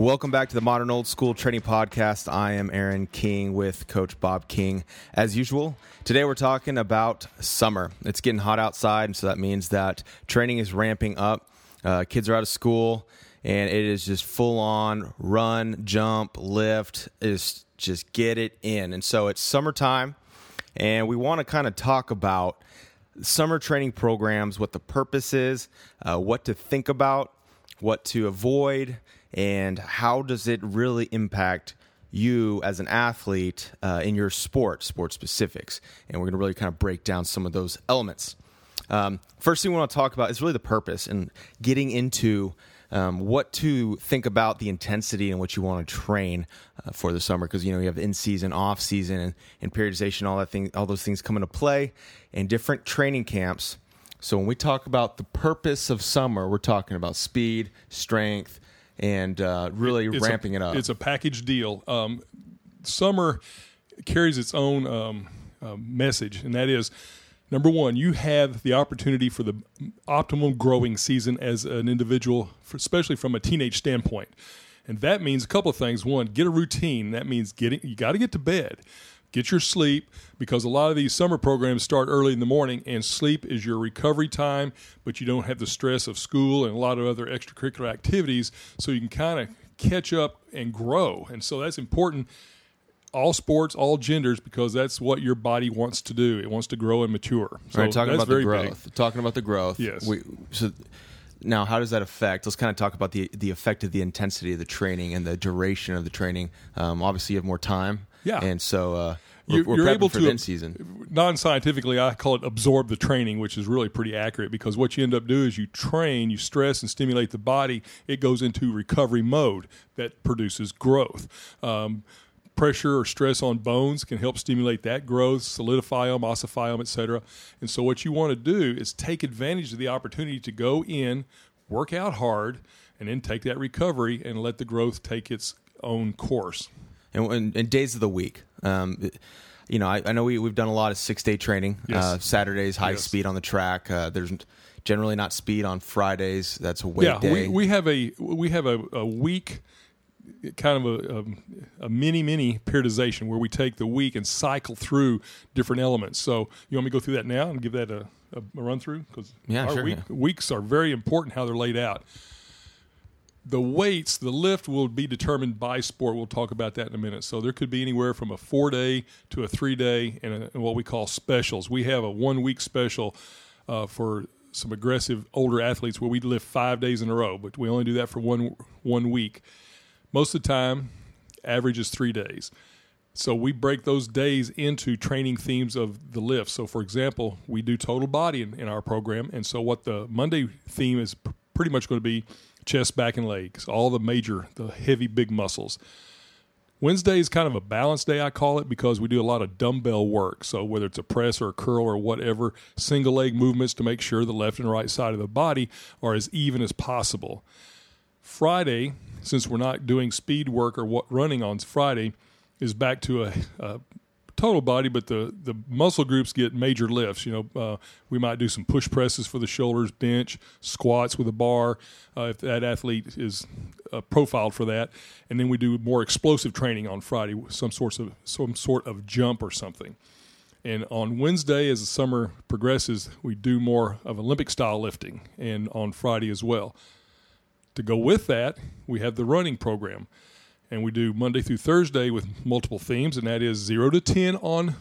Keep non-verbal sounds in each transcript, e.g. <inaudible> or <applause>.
Welcome back to the Modern Old School Training Podcast. I am Aaron King with Coach Bob King. As usual, today we're talking about summer. It's getting hot outside, and so that means that training is ramping up. Uh, kids are out of school, and it is just full on run, jump, lift. Is just get it in. And so it's summertime, and we want to kind of talk about summer training programs, what the purpose is, uh, what to think about, what to avoid, and how does it really impact you as an athlete uh, in your sport, sport specifics. And we're going to really kind of break down some of those elements. Um, first thing we want to talk about is really the purpose and getting into um, what to think about the intensity and what you want to train uh, for the summer because you know you have in season, off season, and, and periodization, all that thing, all those things come into play, and different training camps. So when we talk about the purpose of summer, we're talking about speed, strength, and uh, really ramping a, it up. It's a package deal. Um, summer carries its own um, uh, message, and that is number one, you have the opportunity for the optimum growing season as an individual, for, especially from a teenage standpoint. And that means a couple of things. One, get a routine. That means getting you got to get to bed. Get your sleep because a lot of these summer programs start early in the morning, and sleep is your recovery time, but you don't have the stress of school and a lot of other extracurricular activities, so you can kind of catch up and grow. And so that's important all sports, all genders, because that's what your body wants to do. It wants to grow and mature. So right, talking about the growth. Talking about the growth. Yes. We, so now, how does that affect? Let's kind of talk about the the effect of the intensity of the training and the duration of the training. Um, obviously, you have more time. Yeah. And so uh, we're, You're, we're able to season. non-scientifically i call it absorb the training which is really pretty accurate because what you end up doing is you train you stress and stimulate the body it goes into recovery mode that produces growth um, pressure or stress on bones can help stimulate that growth solidify them ossify them etc and so what you want to do is take advantage of the opportunity to go in work out hard and then take that recovery and let the growth take its own course And, and, and days of the week. Um, you know, I, I know we, we've done a lot of six day training. Yes. Uh, Saturdays, high Yes. speed on the track. Uh, there's generally not speed on Fridays. That's a weight yeah, day. we, we have a we have a, a week kind of a, a, a mini mini periodization where we take the week and cycle through different elements. So you want me to go through that now and give that a, a, a run through because Yeah, our sure, week, yeah. weeks are very important how they're laid out. The weights, the lift will be determined by sport. We'll talk about that in a minute. So there could be anywhere from a four day to a three day and, a, what we call specials. We have a one week special uh, for some aggressive older athletes where we lift five days in a row, but we only do that for one one week. Most of the time, average is three days. So we break those days into training themes of the lift. So, for example, we do total body in, in our program, and so what the Monday theme is pr- pretty much going to be chest, back, and legs, all the major, the heavy, big muscles. Wednesday is kind of a balance day, I call it, because we do a lot of dumbbell work. So whether it's a press or a curl or whatever, single leg movements to make sure the left and right side of the body are as even as possible. Friday, since we're not doing speed work or what running on Friday, is back to a, a total body, but the, the muscle groups get major lifts. You know, uh, we might do some push presses for the shoulders, bench, squats with a bar, uh, if that athlete is uh, profiled for that, and then we do more explosive training on Friday, some sorts of some sort of jump or something. And on Wednesday, as the summer progresses, we do more of Olympic style lifting, and on Friday as well. To go with that, we have the running program and we do Monday through Thursday with multiple themes, and that is zero to 10 on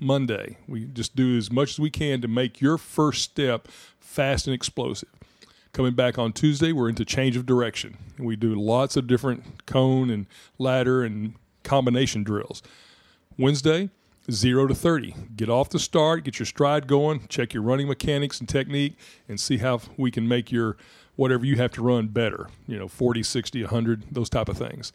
Monday. We just do as much as we can to make your first step fast and explosive. Coming back on Tuesday, we're into change of direction. We do lots of different cone and ladder and combination drills. Wednesday, zero to 30. Get off the start, get your stride going, check your running mechanics and technique, and see how we can make your whatever you have to run better. You know, 40, 60, 100, those type of things.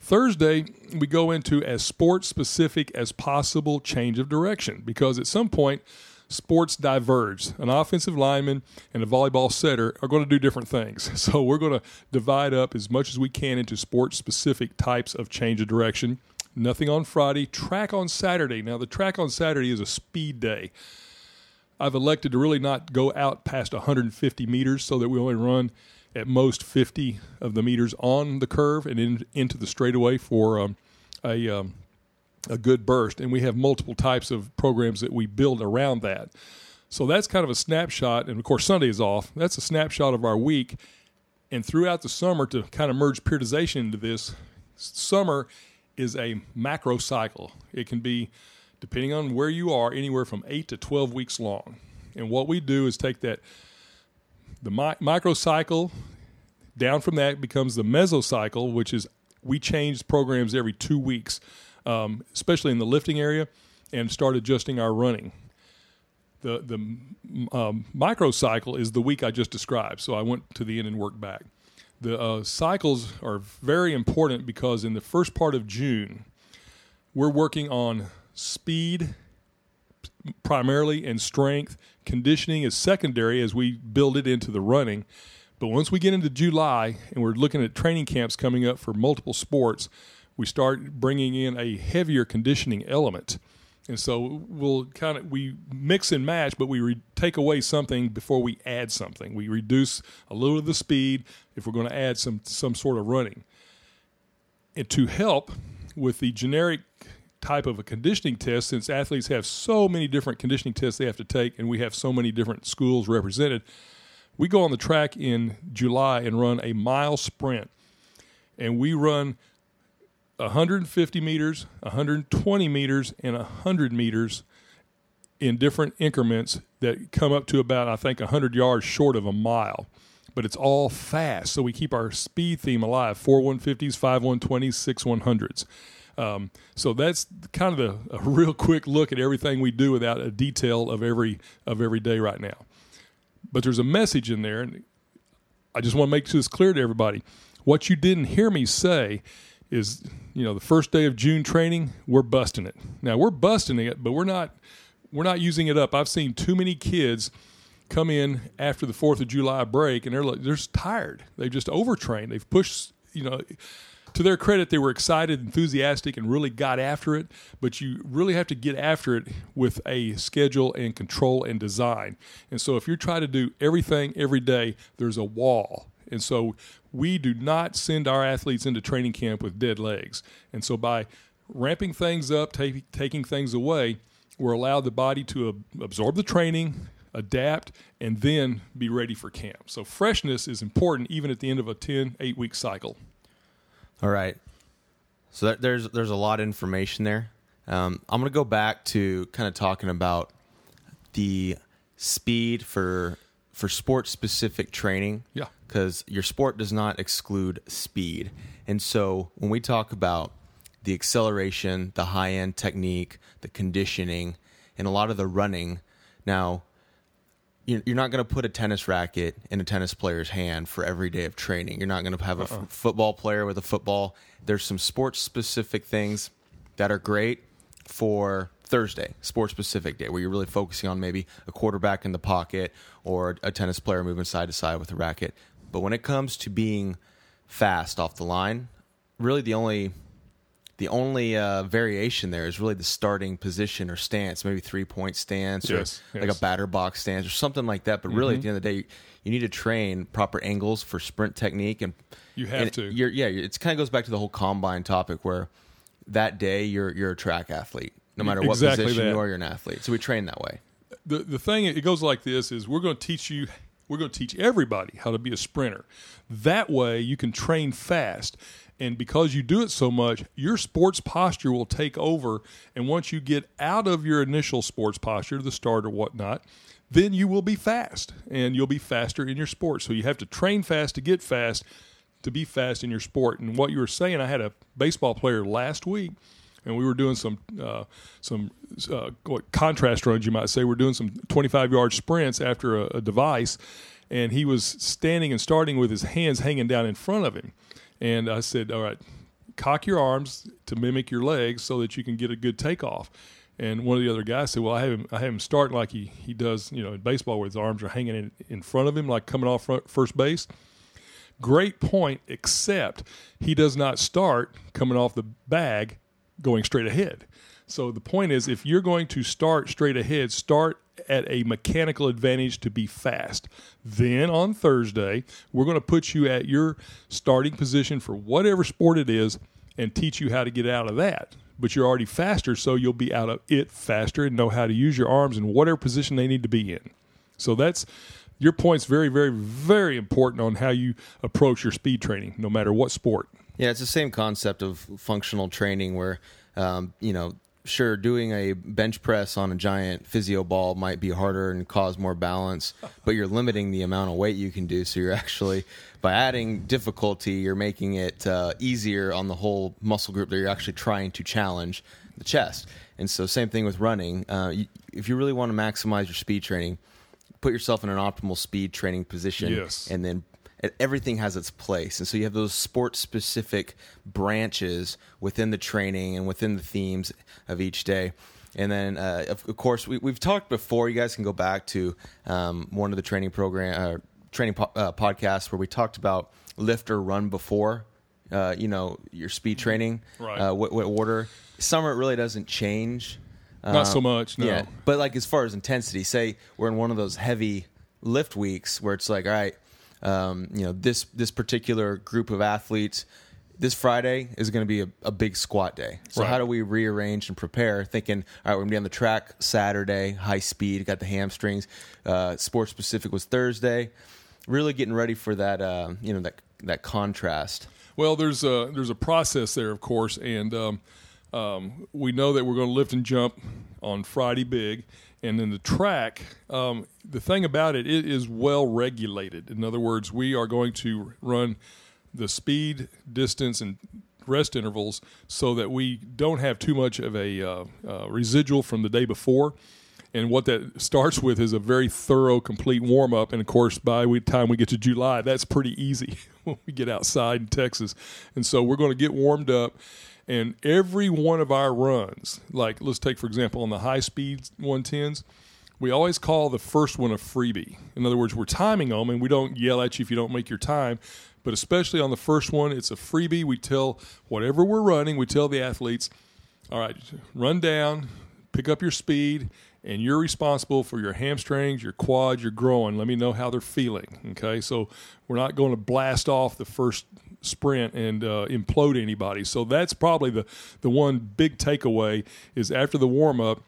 Thursday, we go into as sports specific as possible change of direction because at some point, sports diverge. An offensive lineman and a volleyball setter are going to do different things. <laughs> So we're going to divide up as much as we can into sports specific types of change of direction. Nothing on Friday, track on Saturday. Now, the track on Saturday is a speed day. I've elected to really not go out past 150 meters so that we only run at most 50 of the meters on the curve and in, into the straightaway for um, a, um, a good burst. And we have multiple types of programs that we build around that. So that's kind of a snapshot. And of course, Sunday is off. That's a snapshot of our week. And throughout the summer, to kind of merge periodization into this, summer is a macro cycle. It can be, depending on where you are, anywhere from 8 to 12 weeks long. And what we do is take that, the mi- microcycle, down from that becomes the mesocycle, which is we change programs every two weeks, um, especially in the lifting area, and start adjusting our running. The the um, microcycle is the week I just described. So I went to the end and worked back. The uh, cycles are very important because in the first part of June, we're working on speed primarily and strength. Conditioning is secondary as we build it into the running. But once we get into July and we're looking at training camps coming up for multiple sports, we start bringing in a heavier conditioning element. And so we'll kind of we mix and match, but we re- take away something before we add something. We reduce a little of the speed if we're going to add some some sort of running. And to help with the generic type of a conditioning test, since athletes have so many different conditioning tests they have to take, and we have so many different schools represented, we go on the track in July and run a mile sprint, and we run 150 meters, 120 meters, and 100 meters in different increments that come up to about, I think, 100 yards short of a mile. But it's all fast, so we keep our speed theme alive 4 150s, 5 120s, 6 100s. Um, so that's kind of a, a real quick look at everything we do without a detail of every of every day right now. But there's a message in there, and I just want to make this clear to everybody. What you didn't hear me say is you know the first day of June training, we're busting it. Now we're busting it, but we're not we're not using it up. I've seen too many kids come in after the Fourth of July break, and they're they're tired. They've just overtrained. They've pushed. You know, to their credit, they were excited, enthusiastic, and really got after it. But you really have to get after it with a schedule and control and design. And so, if you're trying to do everything every day, there's a wall. And so we do not send our athletes into training camp with dead legs. And so by ramping things up, taking things away, we're allowed the body to ab- absorb the training, adapt, and then be ready for camp. So freshness is important even at the end of a 10, 8 week cycle. All right. So there's there's a lot of information there. Um, I'm going to go back to kind of talking about the speed for for sport specific training. Yeah. Because your sport does not exclude speed. And so when we talk about the acceleration, the high end technique, the conditioning, and a lot of the running, now you're not going to put a tennis racket in a tennis player's hand for every day of training. You're not going to have a uh-uh. f- football player with a football. There's some sports specific things that are great for Thursday, sports specific day, where you're really focusing on maybe a quarterback in the pocket or a tennis player moving side to side with a racket. But when it comes to being fast off the line, really the only the only uh, variation there is really the starting position or stance, maybe three point stance yes, or yes. like a batter box stance or something like that. But really, mm-hmm. at the end of the day, you, you, need to train proper angles for sprint technique, and you have and to. Yeah, it kind of goes back to the whole combine topic where that day you're you're a track athlete no matter what exactly position that. you are, you're an athlete. So we train that way. The the thing it goes like this is we're going to teach you we're going to teach everybody how to be a sprinter. That way you can train fast. And because you do it so much, your sports posture will take over. And once you get out of your initial sports posture, the start or whatnot, then you will be fast and you'll be faster in your sport. So you have to train fast to get fast, to be fast in your sport. And what you were saying, I had a baseball player last week and we were doing some uh, some uh, contrast runs, you might say. We're doing some 25 yard sprints after a, a, device, and he was standing and starting with his hands hanging down in front of him. And I said, "All right, cock your arms to mimic your legs so that you can get a good takeoff." And one of the other guys said, "Well, I have him. I have him starting like he, he does, you know, in baseball, where his arms are hanging in, in front of him, like coming off front, first base." Great point, except he does not start coming off the bag going straight ahead. So the point is, if you're going to start straight ahead, start at a mechanical advantage to be fast. Then on Thursday, we're going to put you at your starting position for whatever sport it is and teach you how to get out of that. But you're already faster, so you'll be out of it faster and know how to use your arms in whatever position they need to be in. So that's your point's very, very, very important on how you approach your speed training, no matter what sport. Yeah, it's the same concept of functional training where, um, you know, sure, doing a bench press on a giant physio ball might be harder and cause more balance, <laughs> but you're limiting the amount of weight you can do. So you're actually, by adding difficulty, you're making it uh, easier on the whole muscle group that you're actually trying to challenge the chest. And so, same thing with running. Uh, you, if you really want to maximize your speed training, put yourself in an optimal speed training position yes. and then everything has its place. And so you have those sports specific branches within the training and within the themes of each day. And then uh, of, of, course we, have talked before. You guys can go back to um, one of the training program uh, training po- uh, podcasts where we talked about lift or run before uh, you know your speed training right. Uh, what, what order. Summer it really doesn't change. Not so um, much, no. Yeah, but like as far as intensity, say we're in one of those heavy lift weeks where it's like, all right, um, you know, this this particular group of athletes, this Friday is going to be a, a, big squat day. So right. how do we rearrange and prepare? Thinking, all right, we're going to be on the track Saturday, high speed, got the hamstrings. Uh, sports specific was Thursday. Really getting ready for that, uh, you know, that that contrast. Well, there's a there's a process there, of course, and. Um, um, we know that we're going to lift and jump on Friday big, and then the track. Um, the thing about it, it is well regulated. In other words, we are going to run the speed, distance, and rest intervals so that we don't have too much of a uh, uh, residual from the day before. And what that starts with is a very thorough, complete warm up. And of course, by the time we get to July, that's pretty easy <laughs> when we get outside in Texas. And so we're going to get warmed up and every one of our runs, like let's take for example on the high speed 110s, we always call the first one a freebie. In other words, we're timing them and we don't yell at you if you don't make your time. But especially on the first one, it's a freebie. We tell whatever we're running, we tell the athletes, all right, run down, pick up your speed, and you're responsible for your hamstrings, your quads, your groin. Let me know how they're feeling. Okay, so we're not going to blast off the first sprint and uh, implode anybody. So that's probably the the one big takeaway is after the warm up,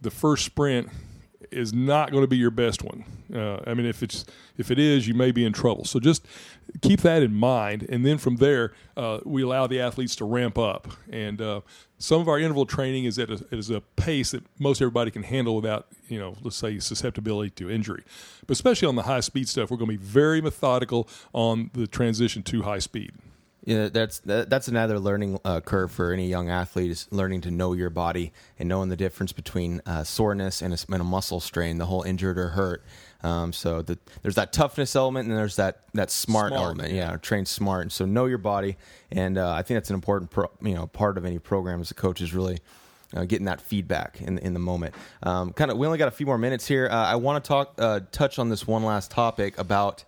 the first sprint is not going to be your best one. Uh, I mean, if it's if it is, you may be in trouble. So just keep that in mind, and then from there, uh, we allow the athletes to ramp up. And uh, some of our interval training is at a, is a pace that most everybody can handle without, you know, let's say susceptibility to injury. But especially on the high speed stuff, we're going to be very methodical on the transition to high speed. Yeah, that's that's another learning uh, curve for any young athlete is learning to know your body and knowing the difference between uh, soreness and a, and a, muscle strain, the whole injured or hurt. Um, so the, there's that toughness element and there's that that smart, smart element. Yeah. yeah, train smart. And so know your body, and uh, I think that's an important pro, you know part of any program as a coach is really. Uh, getting that feedback in in the moment. Um, kind of, we only got a few more minutes here. Uh, I want to talk, uh, touch on this one last topic about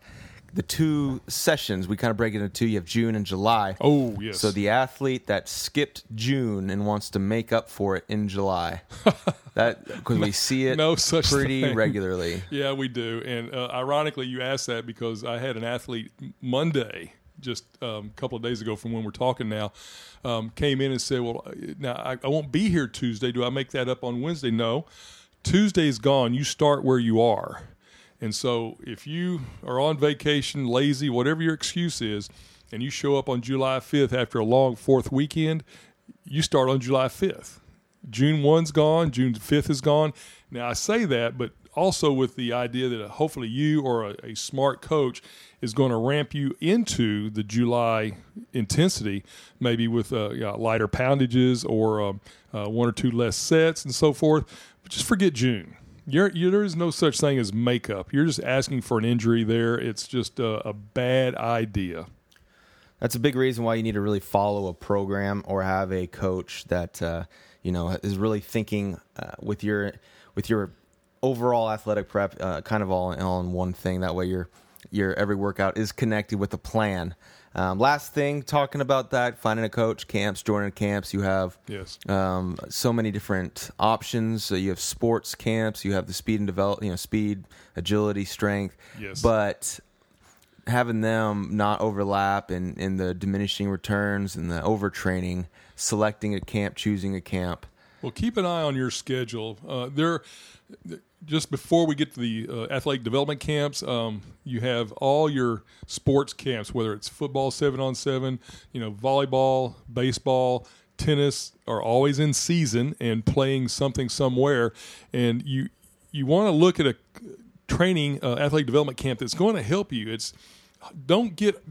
the two sessions we kind of break it into two. You have June and July. Oh yes. So the athlete that skipped June and wants to make up for it in July. <laughs> that because we see it no such pretty thing. regularly. <laughs> Yeah, we do. And uh, ironically, you asked that because I had an athlete Monday just um, a couple of days ago from when we're talking now, um, came in and said, "Well, uh, now I, I, won't be here Tuesday. Do I make that up on Wednesday?" No, Tuesday's gone. You start where you are. And so if you are on vacation, lazy, whatever your excuse is, and you show up on July 5th after a long fourth weekend, you start on July 5th. June 1's gone, June 5th is gone. Now, I say that, but also with the idea that hopefully you or a, a smart coach is going to ramp you into the July intensity, maybe with uh, you know, lighter poundages or um, uh, one or two less sets and so forth. But just forget June you're, you, there is no such thing as makeup. You're just asking for an injury there. It's just a, a bad idea. That's a big reason why you need to really follow a program or have a coach that uh, you know is really thinking uh, with your with your overall athletic prep, uh, kind of all, all in one thing. That way, you're your every workout is connected with a plan. Um, last thing, talking about that, finding a coach, camps, joining camps. You have Yes. um, so many different options. So you have sports camps, you have the speed and develop, you know, speed, agility, strength. Yes. But having them not overlap and in, the diminishing returns and the overtraining, selecting a camp, choosing a camp. Well, keep an eye on your schedule. Uh, there, just before we get to the uh, athletic development camps, um, you have all your sports camps, whether it's football seven on seven, you know, volleyball, baseball, tennis, are always in season and playing something somewhere, and you you want to look at a training uh, athletic development camp that's going to help you. It's don't get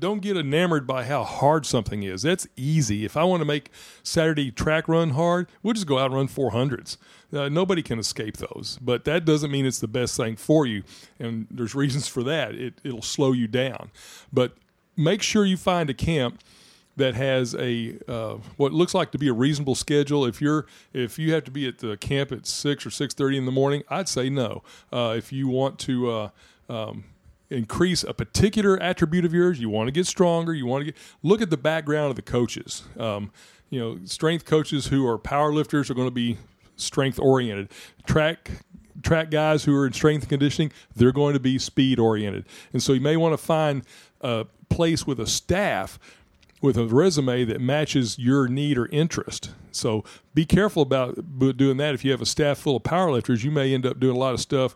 don't get enamored by how hard something is. That's easy. If I want to make Saturday track run hard, we'll just go out and run 400s. Uh, nobody can escape those, but that doesn't mean it's the best thing for you. And there's <laughs> reasons for that. It, it'll slow you down. But make sure you find a camp that has a uh, what looks like to be a reasonable schedule. If you're if you have to be at the camp at six or six thirty in the morning, I'd say no. Uh, if you want to. Uh, um, increase a particular attribute of yours. You want to get stronger. You want to get look at the background of the coaches. Um, you know strength coaches who are power lifters are going to be strength oriented. Track track guys who are in strength conditioning they're going to be speed oriented. And so you may want to find a place with a staff with a resume that matches your need or interest. So be careful about doing that. If you have a staff full of powerlifters, you may end up doing a lot of stuff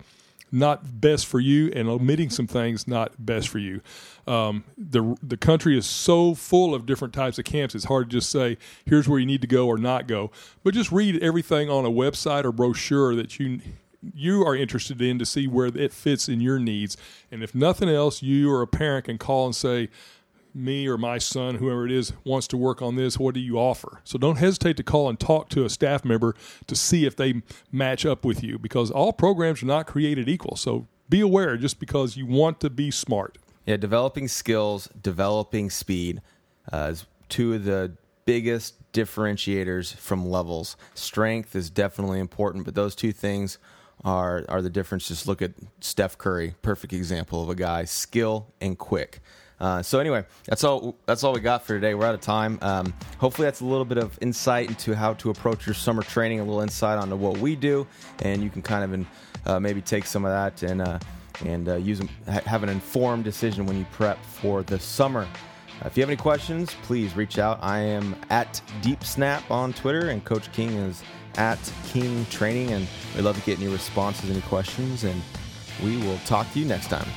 not best for you and omitting some things not best for you. Um, the the country is so full of different types of camps. It's hard to just say here's where you need to go or not go. But just read everything on a website or brochure that you you are interested in to see where it fits in your needs. And if nothing else, you or a parent can call and say, me or my son, whoever it is, wants to work on this, what do you offer? So don't hesitate to call and talk to a staff member to see if they match up with you because all programs are not created equal. So be aware just because you want to be smart. Yeah, developing skills, developing speed uh, is two of the biggest differentiators from levels. Strength is definitely important, but those two things are are the difference. Just look at Steph Curry, perfect example of a guy, skill and quick. Uh, so anyway, that's all. That's all we got for today. We're out of time. Um, hopefully, that's a little bit of insight into how to approach your summer training. A little insight onto what we do, and you can kind of in, uh, maybe take some of that and uh, and uh, use have an informed decision when you prep for the summer. Uh, if you have any questions, please reach out. I am at Deep Snap on Twitter, and Coach King is at King Training, and we'd love to get any responses, any questions, and we will talk to you next time.